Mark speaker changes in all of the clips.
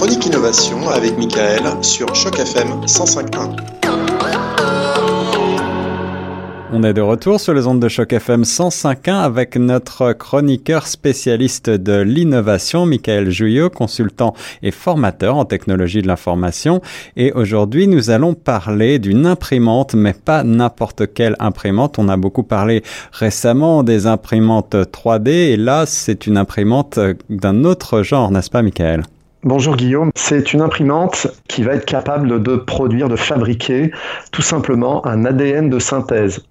Speaker 1: Chronique Innovation avec Michael sur Choc FM 105.1.
Speaker 2: On est de retour sur les ondes de choc FM 105.1 avec notre chroniqueur spécialiste de l'innovation, Michael Jouillot, consultant et formateur en technologie de l'information. Et aujourd'hui, nous allons parler d'une imprimante, mais pas n'importe quelle imprimante. On a beaucoup parlé récemment des imprimantes 3D et là, c'est une imprimante d'un autre genre, n'est-ce pas, Michael?
Speaker 3: Bonjour Guillaume, c'est une imprimante qui va être capable de produire, de fabriquer tout simplement un ADN de synthèse,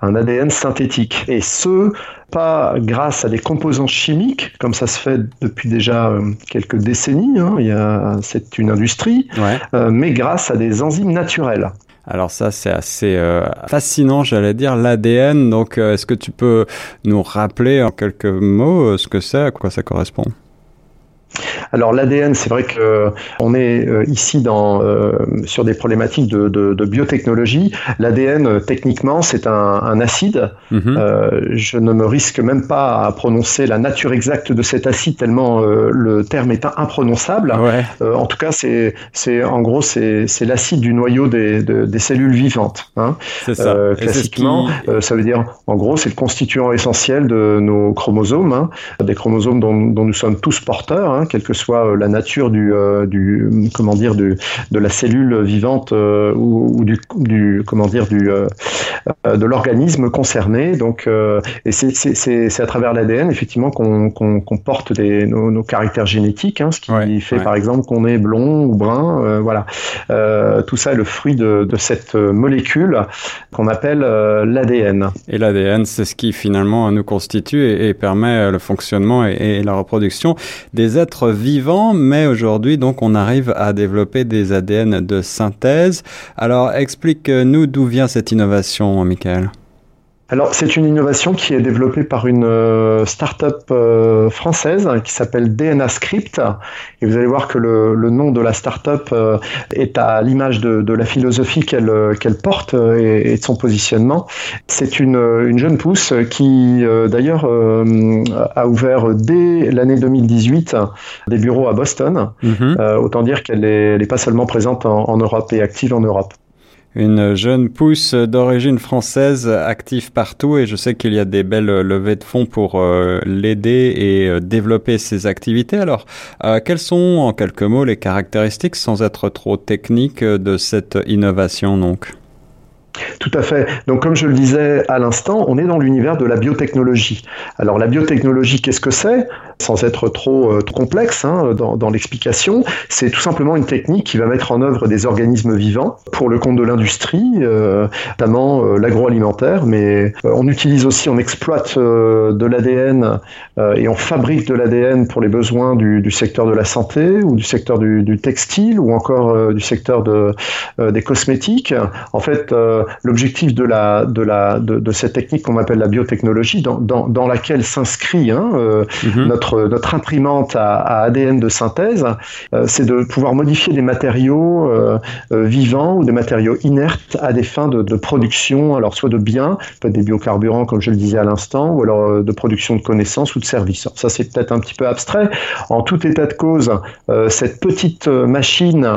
Speaker 3: un ADN synthétique. Et ce, pas grâce à des composants chimiques, comme ça se fait depuis déjà euh, quelques décennies, hein, c'est une industrie, euh, mais grâce à des enzymes naturelles.
Speaker 2: Alors ça, c'est assez euh, fascinant, j'allais dire, l'ADN. Donc, est-ce que tu peux nous rappeler en quelques mots ce que c'est, à quoi ça correspond?
Speaker 3: Alors l'ADN, c'est vrai que on est euh, ici dans, euh, sur des problématiques de, de, de biotechnologie. L'ADN, euh, techniquement, c'est un, un, acide. Mhm. je ne me risque même pas à prononcer la nature exacte de cet acide tellement le terme est imprononçable. en tout cas, c'est, c'est en gros c'est, c'est l'acide du noyau des, des cellules vivantes. Hein. C'est ça. classiquement, ça veut dire en gros c'est le constituant essentiel de nos chromosomes, hein. des chromosomes dont, dont, nous sommes tous porteurs. Hein, quelle que soit euh, la nature du, euh, du comment dire, du, de la cellule vivante euh, ou, ou, du, du, comment dire, du, de l'organisme concerné. Donc, et c'est à travers l'ADN effectivement qu'on qu'on porte des, nos, nos, caractères génétiques, hein, ce qui fait par exemple qu'on est blond ou brun. voilà, tout ça est le fruit de, de cette molécule qu'on appelle l'ADN.
Speaker 2: Et l'ADN, c'est ce qui finalement nous constitue et, et permet le fonctionnement et, et la reproduction des êtres vivant, mais aujourd'hui, donc, on arrive à développer des ADN de synthèse. Alors, explique-nous d'où vient cette innovation, Michael.
Speaker 3: Alors, c'est une innovation qui est développée par une euh, start-up euh, française qui s'appelle DNA Script. Et vous allez voir que le, le nom de la start-up euh, est à l'image de, de, la philosophie qu'elle porte et, et, de son positionnement. C'est une, une, jeune pousse qui, d'ailleurs, a ouvert dès l'année 2018 des bureaux à Boston. Mm-hmm. autant dire qu'elle n'est pas seulement présente en, en Europe et active en Europe
Speaker 2: une jeune pousse d'origine française active partout et je sais qu'il y a des belles levées de fonds pour euh, l'aider et euh, développer ses activités. Alors, euh, quelles sont en quelques mots les caractéristiques sans être trop techniques de cette innovation donc?
Speaker 3: Tout à fait. Donc, comme je le disais à l'instant, on est dans l'univers de la biotechnologie. Alors, la biotechnologie, qu'est-ce que c'est? Sans être trop, euh, trop complexe hein, dans, dans l'explication, c'est tout simplement une technique qui va mettre en œuvre des organismes vivants pour le compte de l'industrie, euh, notamment euh, l'agroalimentaire, mais on utilise aussi, on exploite de l'ADN et on fabrique de l'ADN pour les besoins du, du, secteur de la santé ou du secteur du, du textile ou encore du secteur de, des cosmétiques. En fait, l'objectif de, la, de, la, de, de cette technique qu'on appelle la biotechnologie, dans, dans, dans laquelle s'inscrit hein, mm-hmm. notre, notre imprimante à, à, ADN de synthèse, euh, c'est de pouvoir modifier des matériaux euh, euh, vivants ou des matériaux inertes à des fins de, de production, alors soit de biens, peut-être des biocarburants comme je le disais à l'instant, ou alors de production de connaissances ou de services. ça c'est peut-être un petit peu abstrait. En tout état de cause, cette petite machine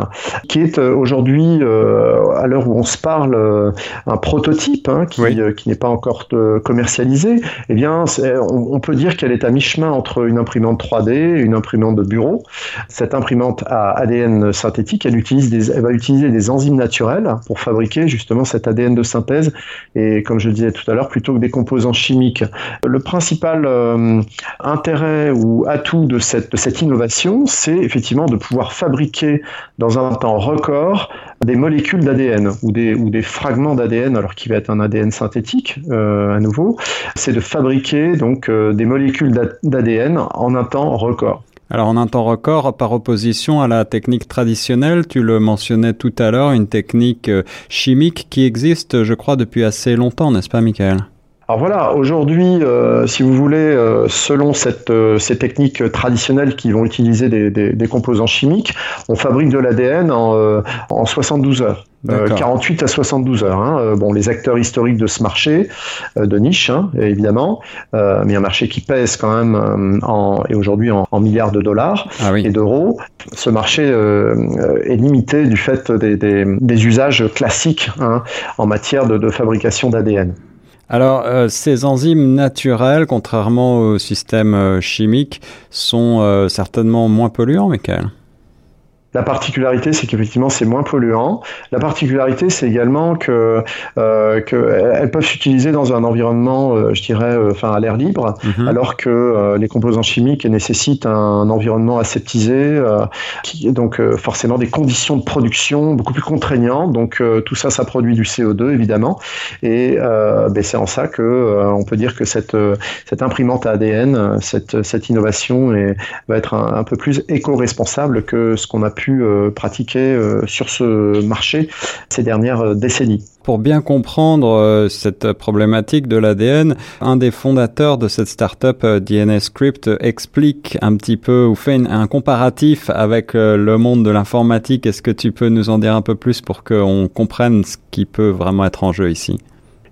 Speaker 3: qui est aujourd'hui, à l'heure où on se parle, un prototype hein, qui, oui. qui n'est pas encore commercialisé, eh bien, on, on, peut dire qu'elle est à mi-chemin entre une imprimante 3D et une imprimante de bureau. Cette imprimante à ADN synthétique, elle, utilise des, elle va utiliser des enzymes naturelles pour fabriquer justement cet ADN de synthèse et, comme je le disais tout à l'heure, plutôt que des composants chimiques. Le principal euh, intérêt ou atout de cette, de cette innovation, c'est effectivement de pouvoir fabriquer dans un temps record des molécules d'ADN ou des, ou des fragments d'ADN, alors qui va être un ADN synthétique euh, à nouveau, c'est de fabriquer donc euh, des molécules d'ADN en un temps record.
Speaker 2: Alors en un temps record, par opposition à la technique traditionnelle, tu le mentionnais tout à l'heure, une technique euh, chimique qui existe, je crois, depuis assez longtemps, n'est-ce pas, Michael?
Speaker 3: Alors voilà, aujourd'hui, euh, si vous voulez, euh, selon cette, euh, ces techniques traditionnelles qui vont utiliser des, des, des composants chimiques, on fabrique de l'ADN en, en 72 heures. 48 à 72 heures. Hein. Bon, les acteurs historiques de ce marché, de niche, hein, évidemment, mais un marché qui pèse quand même en, et aujourd'hui en, milliards de dollars ah et d'euros. Ce marché est limité du fait des, des, des usages classiques hein, en matière de, de fabrication d'ADN.
Speaker 2: Alors, euh, ces enzymes naturelles, contrairement au système euh, chimique, sont euh, certainement moins polluants, Michael
Speaker 3: la particularité, c'est qu'effectivement, c'est moins polluant. La particularité, c'est également que, euh, qu'elles peuvent s'utiliser dans un environnement, euh, je dirais, euh, enfin à l'air libre, mhm. alors que euh, les composants chimiques nécessitent un environnement aseptisé, qui, donc forcément des conditions de production beaucoup plus contraignantes. Donc tout ça, ça produit du CO2 évidemment, et ben, c'est en ça que on peut dire que cette cette imprimante ADN, cette cette innovation est, va être un, un peu plus éco-responsable que ce qu'on a pu euh, pratiquer euh, sur ce marché ces dernières euh, décennies.
Speaker 2: Pour bien comprendre cette problématique de l'ADN, un des fondateurs de cette startup, DNS Script, explique un petit peu ou fait un comparatif avec le monde de l'informatique. Est-ce que tu peux nous en dire un peu plus pour qu'on comprenne ce qui peut vraiment être en jeu ici?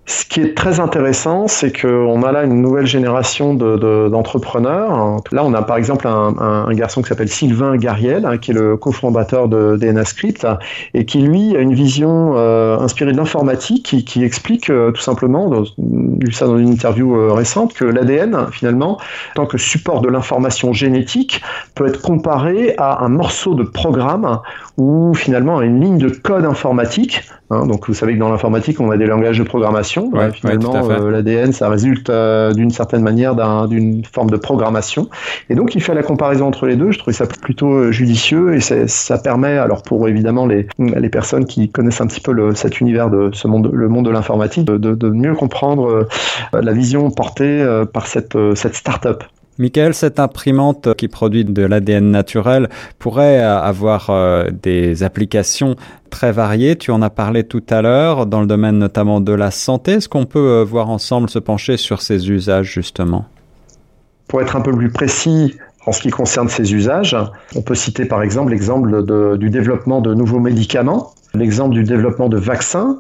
Speaker 3: Ce qui est très intéressant, c'est qu'on a là une nouvelle génération d'entrepreneurs. De, là, on a par exemple un, garçon qui s'appelle Sylvain Gariel, hein, qui est le cofondateur de DNA Script, et qui lui a une vision euh, inspirée de l'informatique, qui, qui, explique euh, tout simplement, dans, ça dans une interview euh, récente, que l'ADN, finalement, tant que support de l'information génétique, peut être comparé à un morceau de programme ou finalement à une ligne de code informatique. Hein, donc, vous savez que dans l'informatique, on a des langages de programmation finalement, euh, l'ADN, ça résulte euh, d'une certaine manière d'une forme de programmation. Et donc, il fait la comparaison entre les deux. Je trouvais ça plutôt euh, judicieux et ça permet, alors pour évidemment les, les personnes qui connaissent un petit peu le, cet univers de ce monde, le monde de l'informatique, de, de, mieux comprendre la vision portée par cette, cette start-up.
Speaker 2: Michael, cette imprimante qui produit de l'ADN naturel pourrait avoir euh, des applications très variées. Tu en as parlé tout à l'heure dans le domaine notamment de la santé. Est-ce qu'on peut euh, voir ensemble se pencher sur ces usages justement?
Speaker 3: Pour être un peu plus précis, en ce qui concerne ces usages, on peut citer par exemple l'exemple du développement de nouveaux médicaments, l'exemple du développement de vaccins,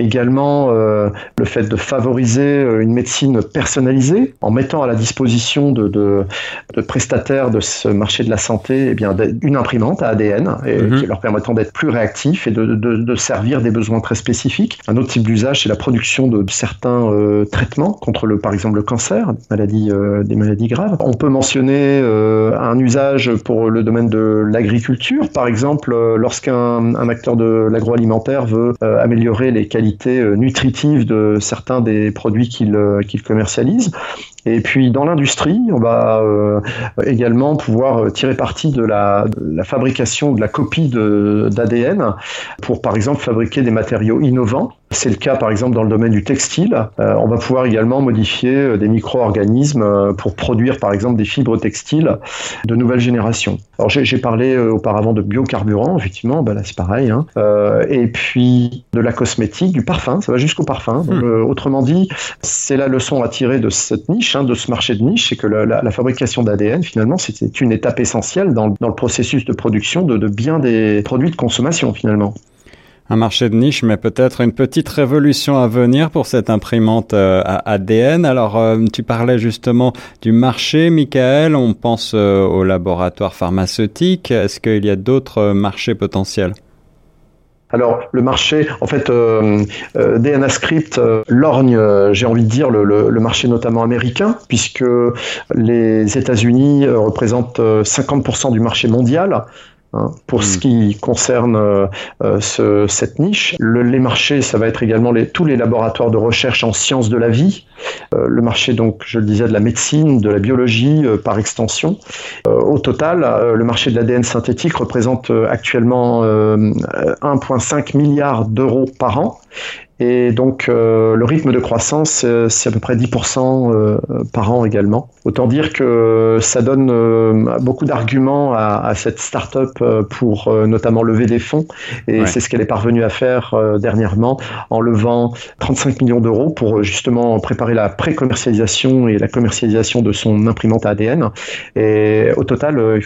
Speaker 3: également euh, le fait de favoriser euh, une médecine personnalisée en mettant à la disposition de, de, de prestataires de ce marché de la santé eh bien, une imprimante à ADN et, mhm. qui leur permettant d'être plus réactifs et de, de, servir des besoins très spécifiques. Un autre type d'usage, c'est la production de certains euh, traitements contre le, par exemple le cancer, des maladies, des maladies graves. On peut mentionner un usage pour le domaine de l'agriculture, par exemple lorsqu'un un acteur de l'agroalimentaire veut améliorer les qualités euh, nutritive de certains des produits qu'il euh, qu'il commercialise. Et puis dans l'industrie, on va euh, également pouvoir tirer parti de la, de la fabrication de la copie d'ADN pour par exemple fabriquer des matériaux innovants c'est le cas par exemple dans le domaine du textile. Euh, on va pouvoir également modifier euh, des micro-organismes euh, pour produire par exemple des fibres textiles de nouvelle génération. Alors j'ai parlé auparavant de biocarburants, effectivement, ben là c'est pareil. Hein. et puis de la cosmétique, du parfum, ça va jusqu'au parfum. Hmm. autrement dit, c'est la leçon à tirer de cette niche, hein, de ce marché de niche, c'est que la, fabrication d'ADN finalement c'est une étape essentielle dans, le processus de production de, bien des produits de consommation finalement
Speaker 2: un marché de niche, mais peut-être une petite révolution à venir pour cette imprimante euh, ADN. Alors, euh, tu parlais justement du marché, Michael. On pense euh, au laboratoire pharmaceutique. Est-ce qu'il y a d'autres marchés potentiels?
Speaker 3: Alors le marché, en fait, euh, DNA Script lorgne, j'ai envie de dire, le, le, marché notamment américain, puisque les États-Unis représentent 50% du marché mondial, Hein, pour ce hmm. qui concerne euh, euh, ce, cette niche, le, les marchés, ça va être également les, tous les laboratoires de recherche en sciences de la vie. Euh, le marché, donc, je le disais, de la médecine, de la biologie, par extension. au total, le marché de l'ADN synthétique représente actuellement 1,5 milliard d'euros par an et donc euh, le rythme de croissance, euh, c'est à peu près 10% euh, par an également. Autant dire que ça donne beaucoup d'arguments à, à, cette start-up pour notamment lever des fonds. Et c'est ce qu'elle est parvenue à faire dernièrement en levant 35 millions d'euros pour justement préparer la pré-commercialisation et la commercialisation de son imprimante ADN. Et au total,